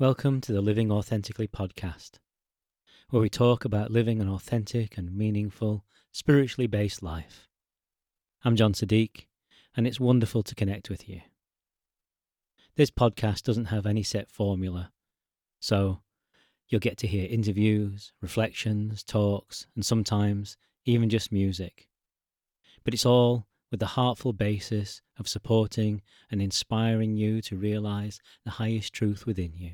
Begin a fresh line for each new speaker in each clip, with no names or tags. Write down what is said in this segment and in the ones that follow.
Welcome to the Living Authentically podcast, where we talk about living an authentic and meaningful, spiritually based life. I'm John Siddique, and it's wonderful to connect with you. This podcast doesn't have any set formula, so you'll get to hear interviews, reflections, talks, and sometimes even just music. But it's all with the heartful basis of supporting and inspiring you to realize the highest truth within you.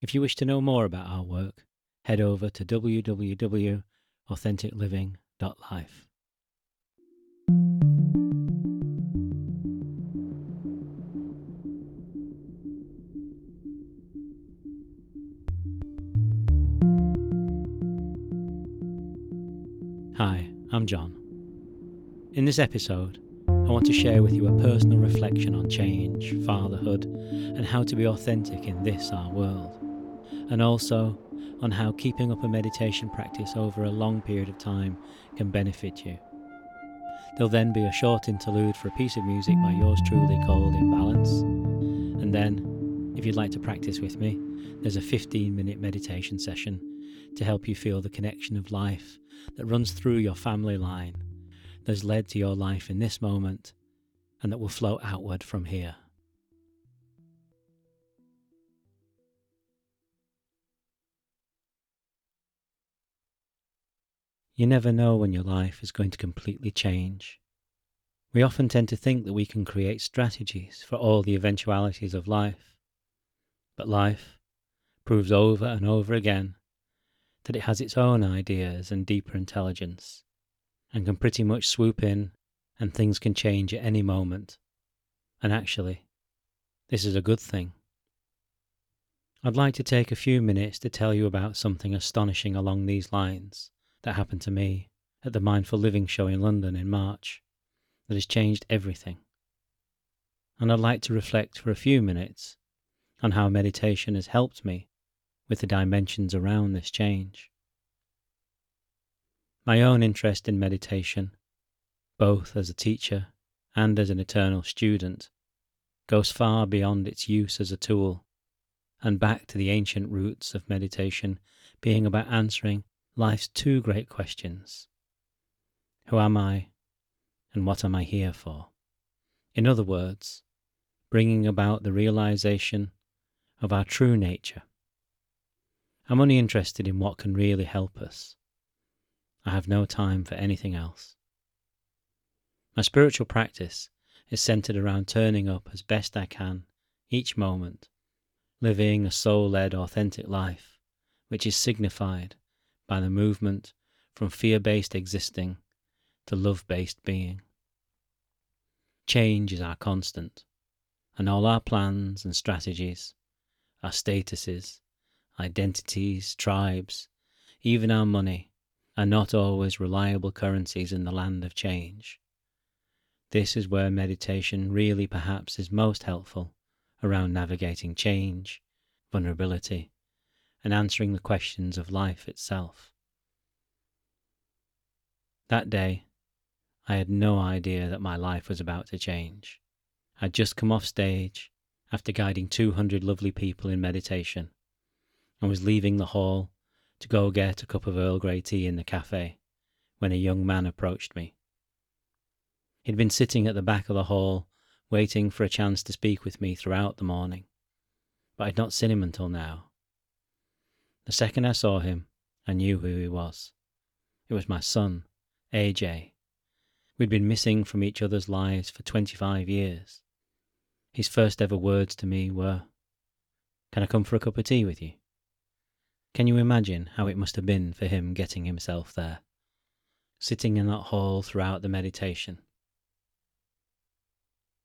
If you wish to know more about our work, head over to www.authenticliving.life. Hi, I'm John. In this episode, I want to share with you a personal reflection on change, fatherhood, and how to be authentic in this our world and also on how keeping up a meditation practice over a long period of time can benefit you. There'll then be a short interlude for a piece of music by yours truly called In Balance. And then, if you'd like to practice with me, there's a 15 minute meditation session to help you feel the connection of life that runs through your family line, that's led to your life in this moment, and that will flow outward from here. You never know when your life is going to completely change. We often tend to think that we can create strategies for all the eventualities of life. But life proves over and over again that it has its own ideas and deeper intelligence, and can pretty much swoop in and things can change at any moment. And actually, this is a good thing. I'd like to take a few minutes to tell you about something astonishing along these lines that happened to me at the Mindful Living show in London in March that has changed everything. And I'd like to reflect for a few minutes on how meditation has helped me with the dimensions around this change. My own interest in meditation, both as a teacher and as an eternal student, goes far beyond its use as a tool and back to the ancient roots of meditation being about answering life's two great questions Who am I, and what am I here for? In other words, bringing about the realization of our true nature. I'm only interested in what can really help us. I have no time for anything else. My spiritual practice is centered around turning up as best I can each moment, living a soul led, authentic life, which is signified by the movement from fear based existing to love based being. Change is our constant, and all our plans and strategies, our statuses, identities, tribes, even our money, are not always reliable currencies in the land of change. This is where meditation really perhaps is most helpful around navigating change, vulnerability, and answering the questions of life itself. That day, I had no idea that my life was about to change. I'd just come off stage after guiding 200 lovely people in meditation and was leaving the hall to go get a cup of Earl Grey tea in the cafe when a young man approached me. He'd been sitting at the back of the hall waiting for a chance to speak with me throughout the morning, but I'd not seen him until now. The second I saw him, I knew who he was. It was my son, AJ. We'd been missing from each other's lives for 25 years. His first ever words to me were, Can I come for a cup of tea with you? Can you imagine how it must have been for him getting himself there, sitting in that hall throughout the meditation?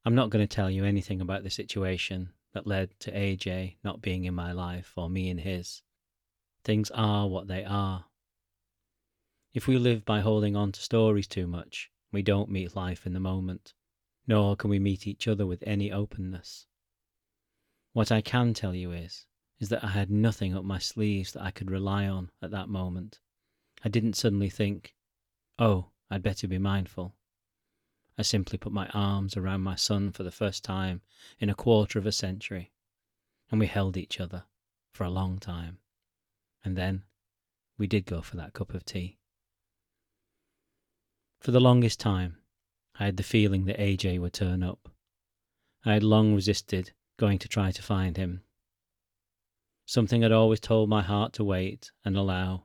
I'm not going to tell you anything about the situation that led to AJ not being in my life or me in his. Things are what they are. If we live by holding on to stories too much, we don't meet life in the moment, nor can we meet each other with any openness. What I can tell you is, is that I had nothing up my sleeves that I could rely on at that moment. I didn't suddenly think, oh, I'd better be mindful. I simply put my arms around my son for the first time in a quarter of a century and we held each other for a long time. And then we did go for that cup of tea. For the longest time, I had the feeling that AJ would turn up. I had long resisted going to try to find him. Something had always told my heart to wait and allow.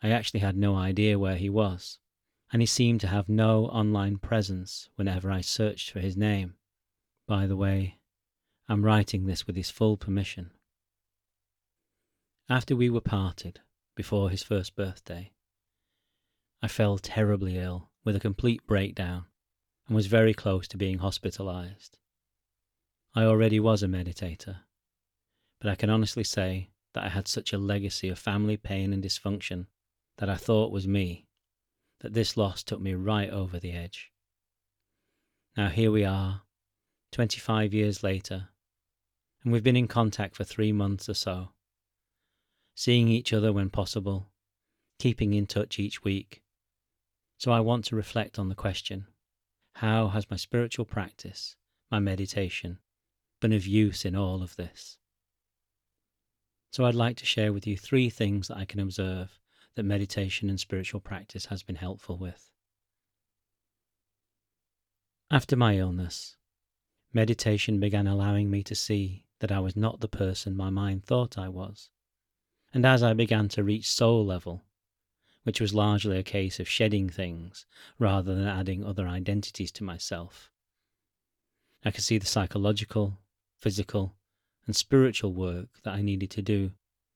I actually had no idea where he was, and he seemed to have no online presence whenever I searched for his name. By the way, I'm writing this with his full permission. After we were parted, before his first birthday, I fell terribly ill with a complete breakdown and was very close to being hospitalized. I already was a meditator, but I can honestly say that I had such a legacy of family pain and dysfunction that I thought was me, that this loss took me right over the edge. Now here we are, 25 years later, and we've been in contact for three months or so, seeing each other when possible, keeping in touch each week. So I want to reflect on the question how has my spiritual practice, my meditation, been of use in all of this? So I'd like to share with you three things that I can observe that meditation and spiritual practice has been helpful with. After my illness, meditation began allowing me to see that I was not the person my mind thought I was. And as I began to reach soul level, which was largely a case of shedding things rather than adding other identities to myself. I could see the psychological, physical, and spiritual work that I needed to do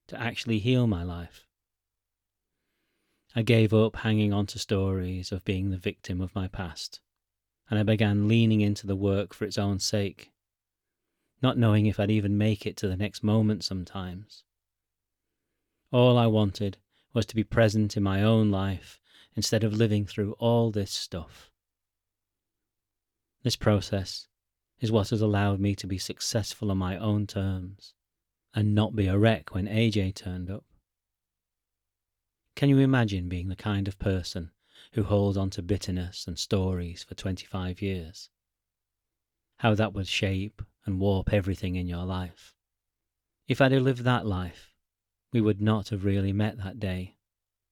to actually heal my life. I gave up hanging on to stories of being the victim of my past, and I began leaning into the work for its own sake, not knowing if I'd even make it to the next moment sometimes. All I wanted was to be present in my own life instead of living through all this stuff. This process is what has allowed me to be successful on my own terms and not be a wreck when AJ turned up. Can you imagine being the kind of person who holds on to bitterness and stories for 25 years? How that would shape and warp everything in your life. If I'd have lived that life, we would not have really met that day.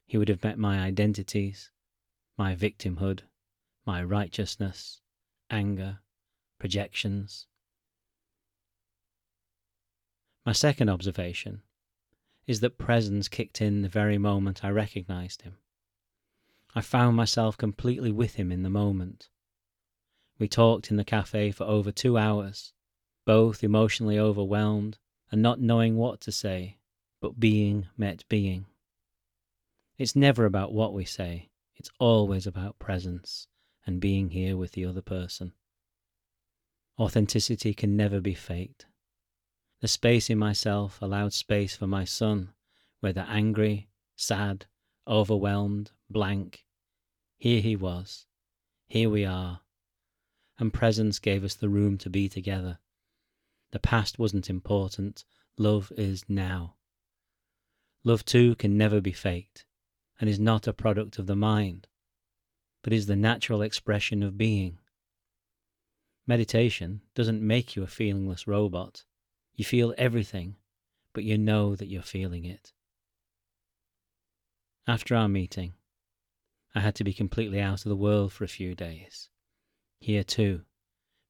He would have met my identities, my victimhood, my righteousness, anger, projections. My second observation is that presence kicked in the very moment I recognized him. I found myself completely with him in the moment. We talked in the cafe for over two hours, both emotionally overwhelmed and not knowing what to say but being met being. It's never about what we say, it's always about presence and being here with the other person. Authenticity can never be faked. The space in myself allowed space for my son, whether angry, sad, overwhelmed, blank. Here he was. Here we are. And presence gave us the room to be together. The past wasn't important. Love is now. Love too can never be faked, and is not a product of the mind, but is the natural expression of being. Meditation doesn't make you a feelingless robot. You feel everything, but you know that you're feeling it. After our meeting, I had to be completely out of the world for a few days. Here, too,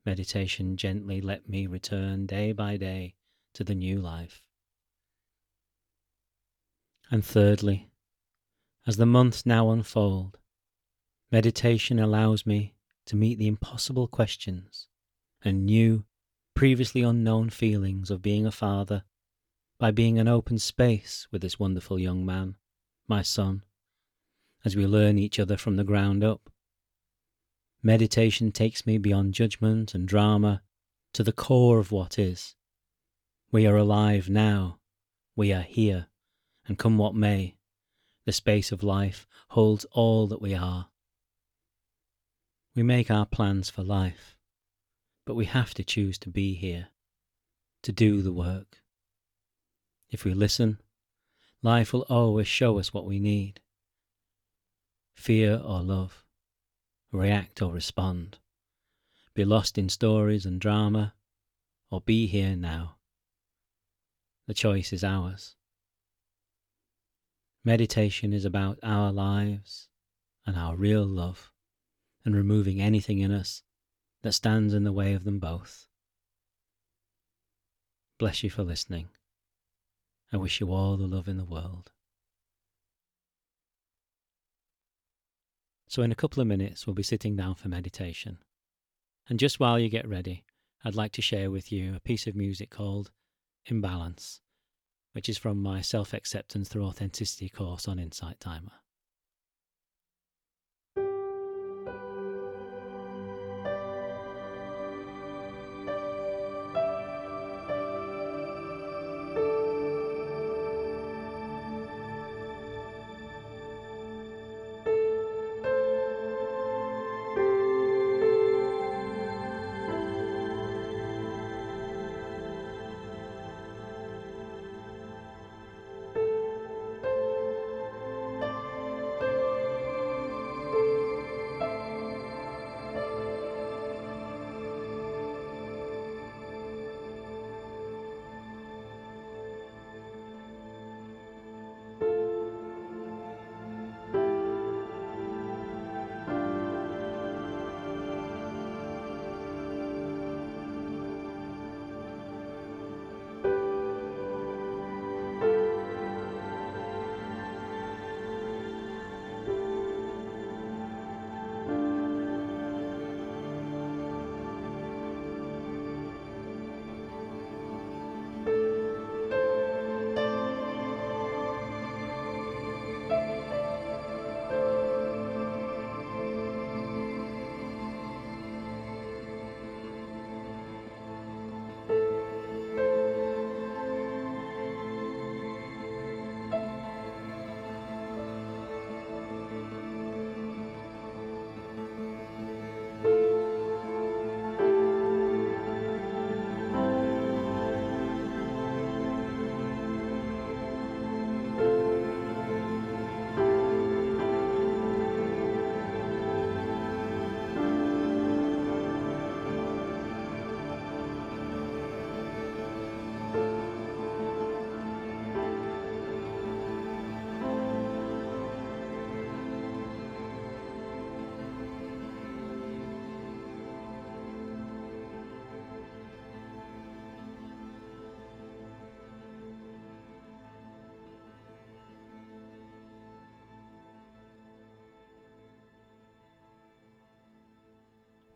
meditation gently let me return day by day to the new life. And thirdly, as the months now unfold, meditation allows me to meet the impossible questions and new, previously unknown feelings of being a father by being an open space with this wonderful young man, my son, as we learn each other from the ground up. Meditation takes me beyond judgment and drama to the core of what is. We are alive now. We are here and come what may, the space of life holds all that we are. We make our plans for life, but we have to choose to be here, to do the work. If we listen, life will always show us what we need fear or love, react or respond, be lost in stories and drama, or be here now The choice is ours. Meditation is about our lives and our real love and removing anything in us that stands in the way of them both. Bless you for listening. I wish you all the love in the world. So, in a couple of minutes, we'll be sitting down for meditation. And just while you get ready, I'd like to share with you a piece of music called In Balance, which is from my Self Acceptance Through Authenticity course on Insight Timer.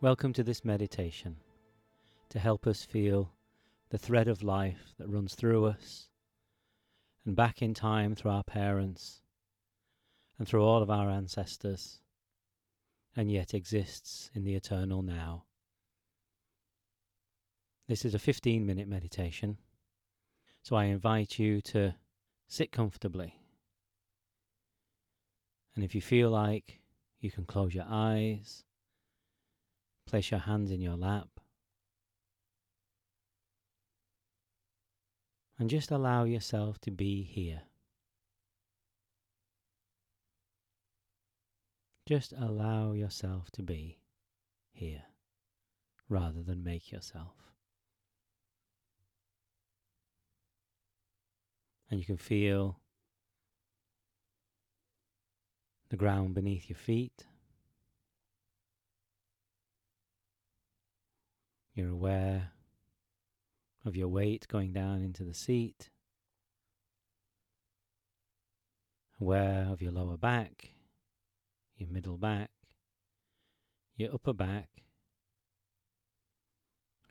Welcome to this meditation to help us feel the thread of life that runs through us and back in time through our parents and through all of our ancestors and yet exists in the eternal now. This is a 15 minute meditation, so I invite you to sit comfortably. And if you feel like you can close your eyes Place your hands in your lap. And just allow yourself to be here. Just allow yourself to be here rather than make yourself. And you can feel the ground beneath your feet. You're aware of your weight going down into the seat, aware of your lower back, your middle back, your upper back,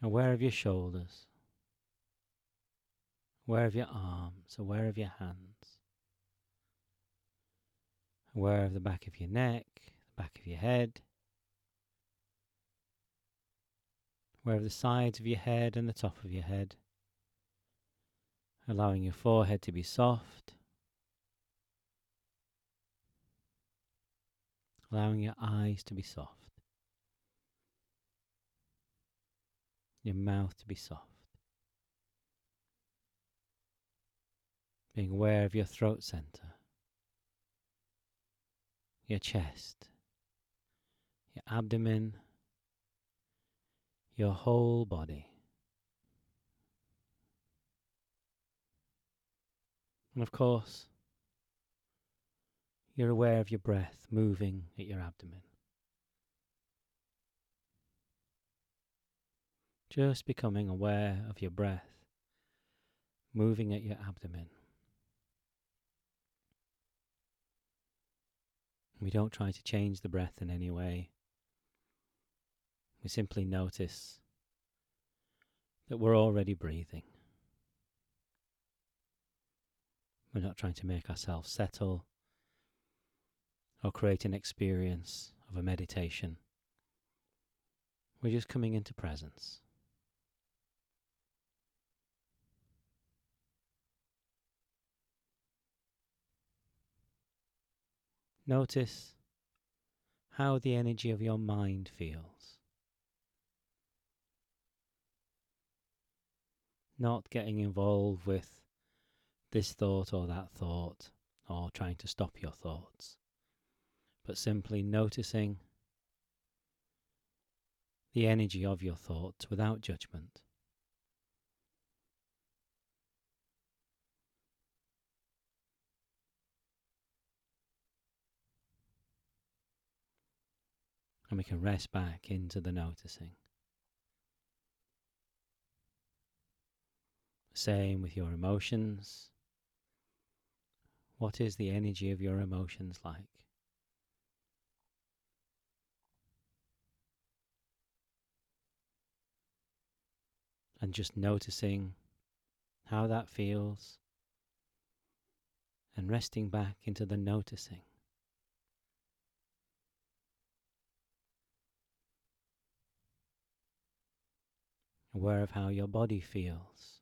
aware of your shoulders, aware of your arms, aware of your hands, aware of the back of your neck, the back of your head of the sides of your head and the top of your head, allowing your forehead to be soft, allowing your eyes to be soft, your mouth to be soft. Being aware of your throat center, your chest, your abdomen, your whole body. And of course, you're aware of your breath moving at your abdomen. Just becoming aware of your breath moving at your abdomen. We don't try to change the breath in any way. We simply notice that we're already breathing. We're not trying to make ourselves settle or create an experience of a meditation. We're just coming into presence. Notice how the energy of your mind feels. Not getting involved with this thought or that thought or trying to stop your thoughts, but simply noticing the energy of your thoughts without judgment. and we can rest back into the noticing. Same with your emotions. What is the energy of your emotions like? And just noticing how that feels and resting back into the noticing. aware of how your body feels.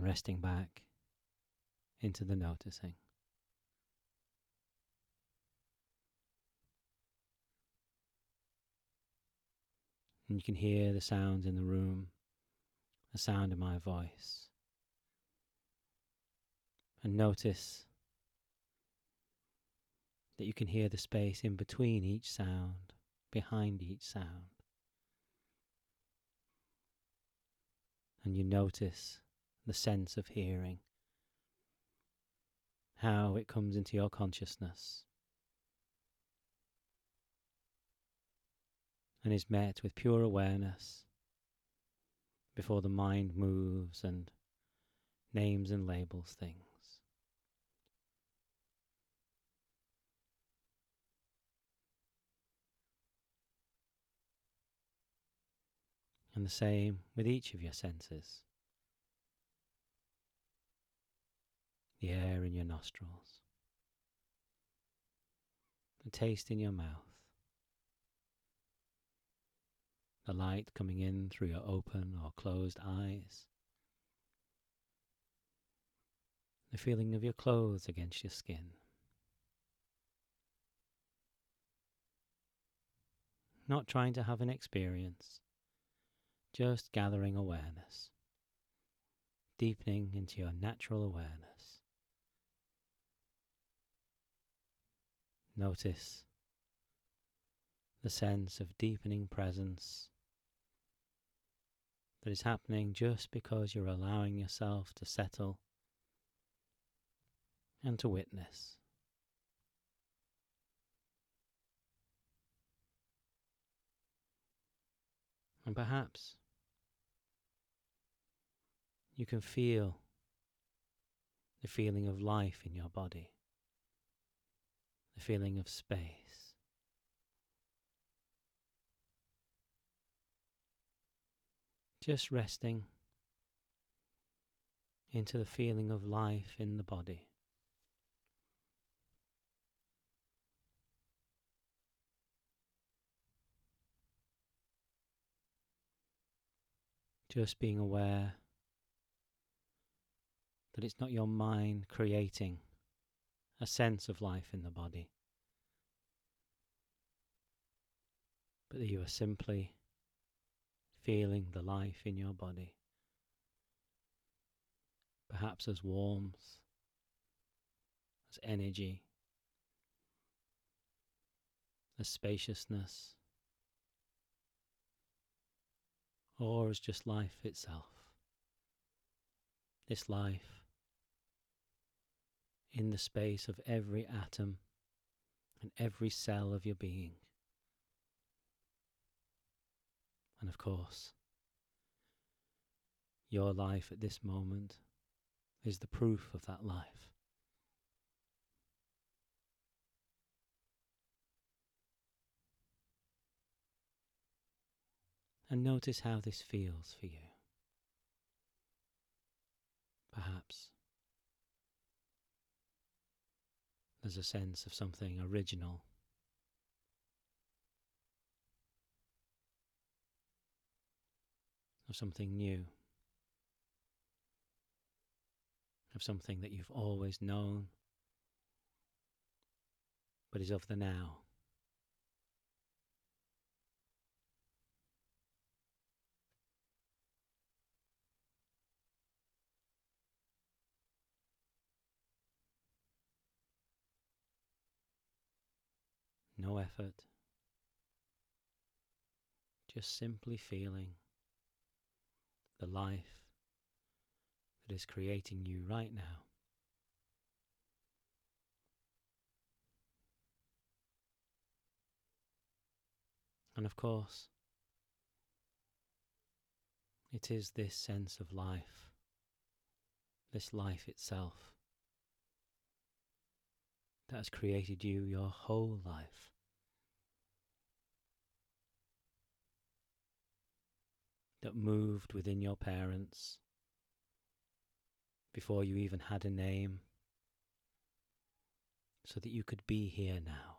And resting back into the noticing. And you can hear the sounds in the room, the sound of my voice. And notice that you can hear the space in between each sound, behind each sound. And you notice the sense of hearing, how it comes into your consciousness and is met with pure awareness before the mind moves and names and labels things. And the same with each of your senses. The air in your nostrils, the taste in your mouth, the light coming in through your open or closed eyes, the feeling of your clothes against your skin. Not trying to have an experience, just gathering awareness, deepening into your natural awareness. Notice the sense of deepening presence that is happening just because you're allowing yourself to settle and to witness. And perhaps you can feel the feeling of life in your body, the feeling of space. Just resting into the feeling of life in the body. Just being aware that it's not your mind creating a sense of life in the body, but that you are simply feeling the life in your body, perhaps as warmth, as energy, as spaciousness, or as just life itself. This life in the space of every atom and every cell of your being. And of course, your life at this moment is the proof of that life. And notice how this feels for you. Perhaps there's a sense of something original. Of something new. Of something that you've always known, but is of the now. No effort. Just simply feeling the life that is creating you right now. And of course, it is this sense of life, this life itself, that has created you your whole life. That moved within your parents before you even had a name, so that you could be here now.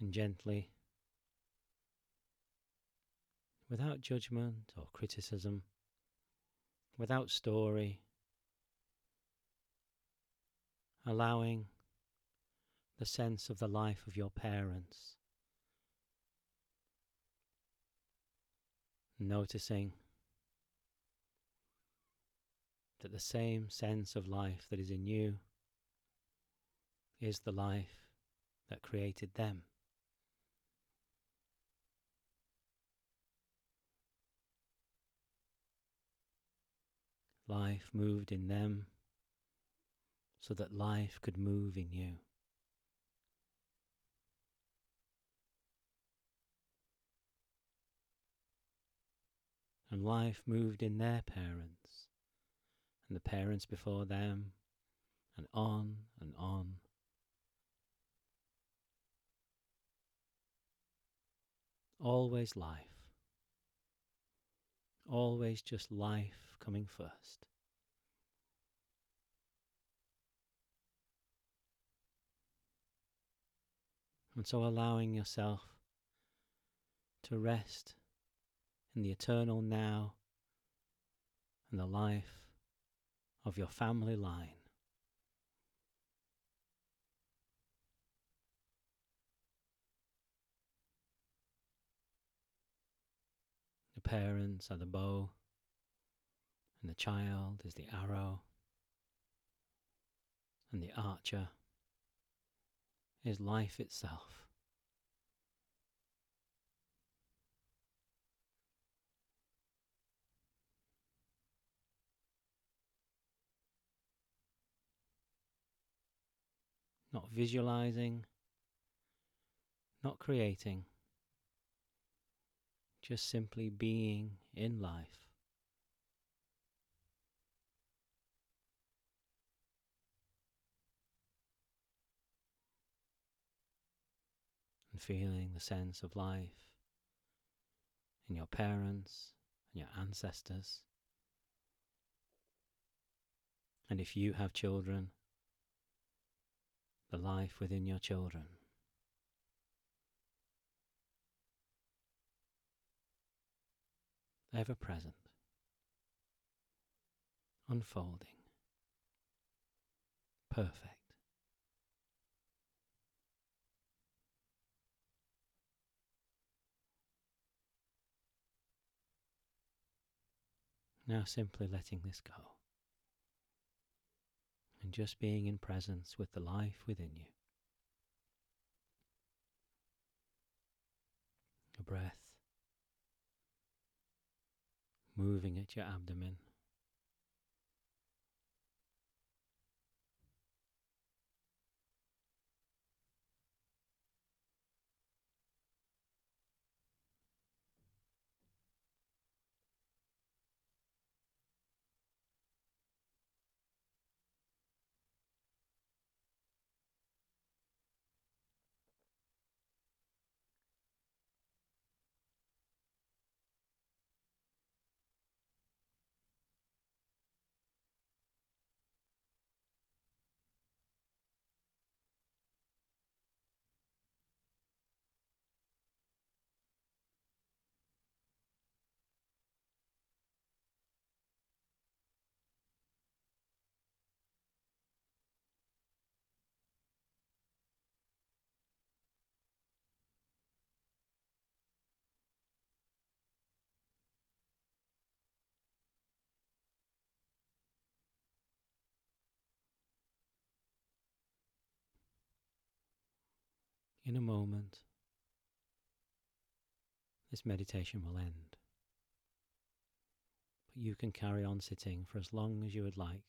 And gently without judgment or criticism, without story, allowing the sense of the life of your parents, noticing that the same sense of life that is in you is the life that created them. Life moved in them so that life could move in you. And life moved in their parents, and the parents before them, and on and on. Always life always just life coming first. And so allowing yourself to rest in the eternal now and the life of your family line. The parents are the bow, and the child is the arrow, and the archer is life itself. Not visualizing, not creating just simply being in life. Feeling the sense of life in your parents and your ancestors. And if you have children, the life within your children. ever present, unfolding, perfect. Now simply letting this go and just being in presence with the life within you. A breath moving at your abdomen. In a moment, this meditation will end. But you can carry on sitting for as long as you would like.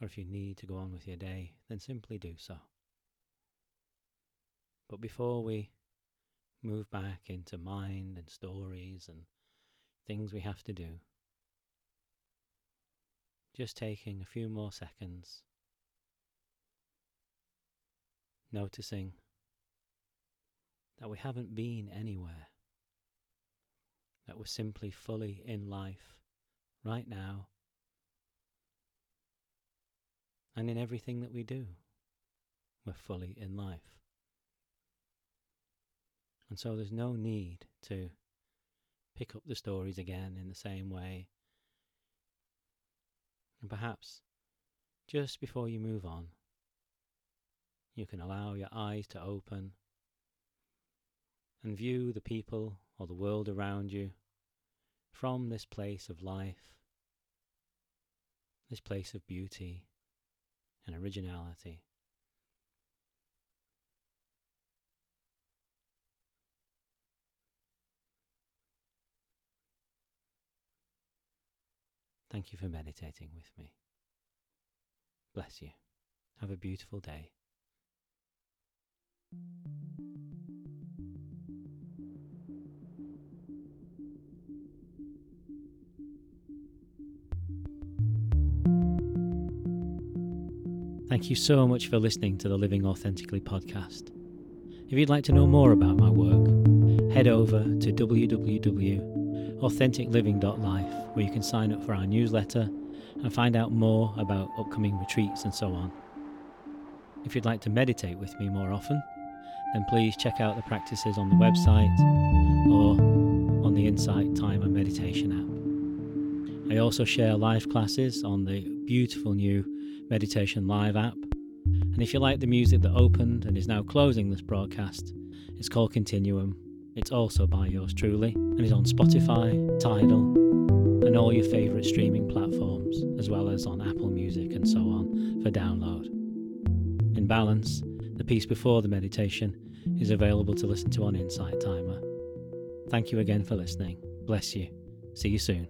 Or if you need to go on with your day, then simply do so. But before we move back into mind and stories and things we have to do, just taking a few more seconds noticing that we haven't been anywhere, that we're simply fully in life right now and in everything that we do. We're fully in life. And so there's no need to pick up the stories again in the same way. And perhaps just before you move on, you can allow your eyes to open and view the people or the world around you from this place of life, this place of beauty and originality. Thank you for meditating with me. Bless you. Have a beautiful day. Thank you so much for listening to the Living Authentically podcast. If you'd like to know more about my work, head over to www.authenticliving.life where you can sign up for our newsletter and find out more about upcoming retreats and so on. If you'd like to meditate with me more often, then please check out the practices on the website or on the Insight Timer Meditation app. I also share live classes on the beautiful new Meditation Live app. And if you like the music that opened and is now closing this broadcast, it's called Continuum. It's also by yours truly and is on Spotify, Tidal, and all your favourite streaming platforms, as well as on Apple Music and so on for download. In balance, the piece before the meditation is available to listen to on Insight Timer. Thank you again for listening. Bless you. See you soon.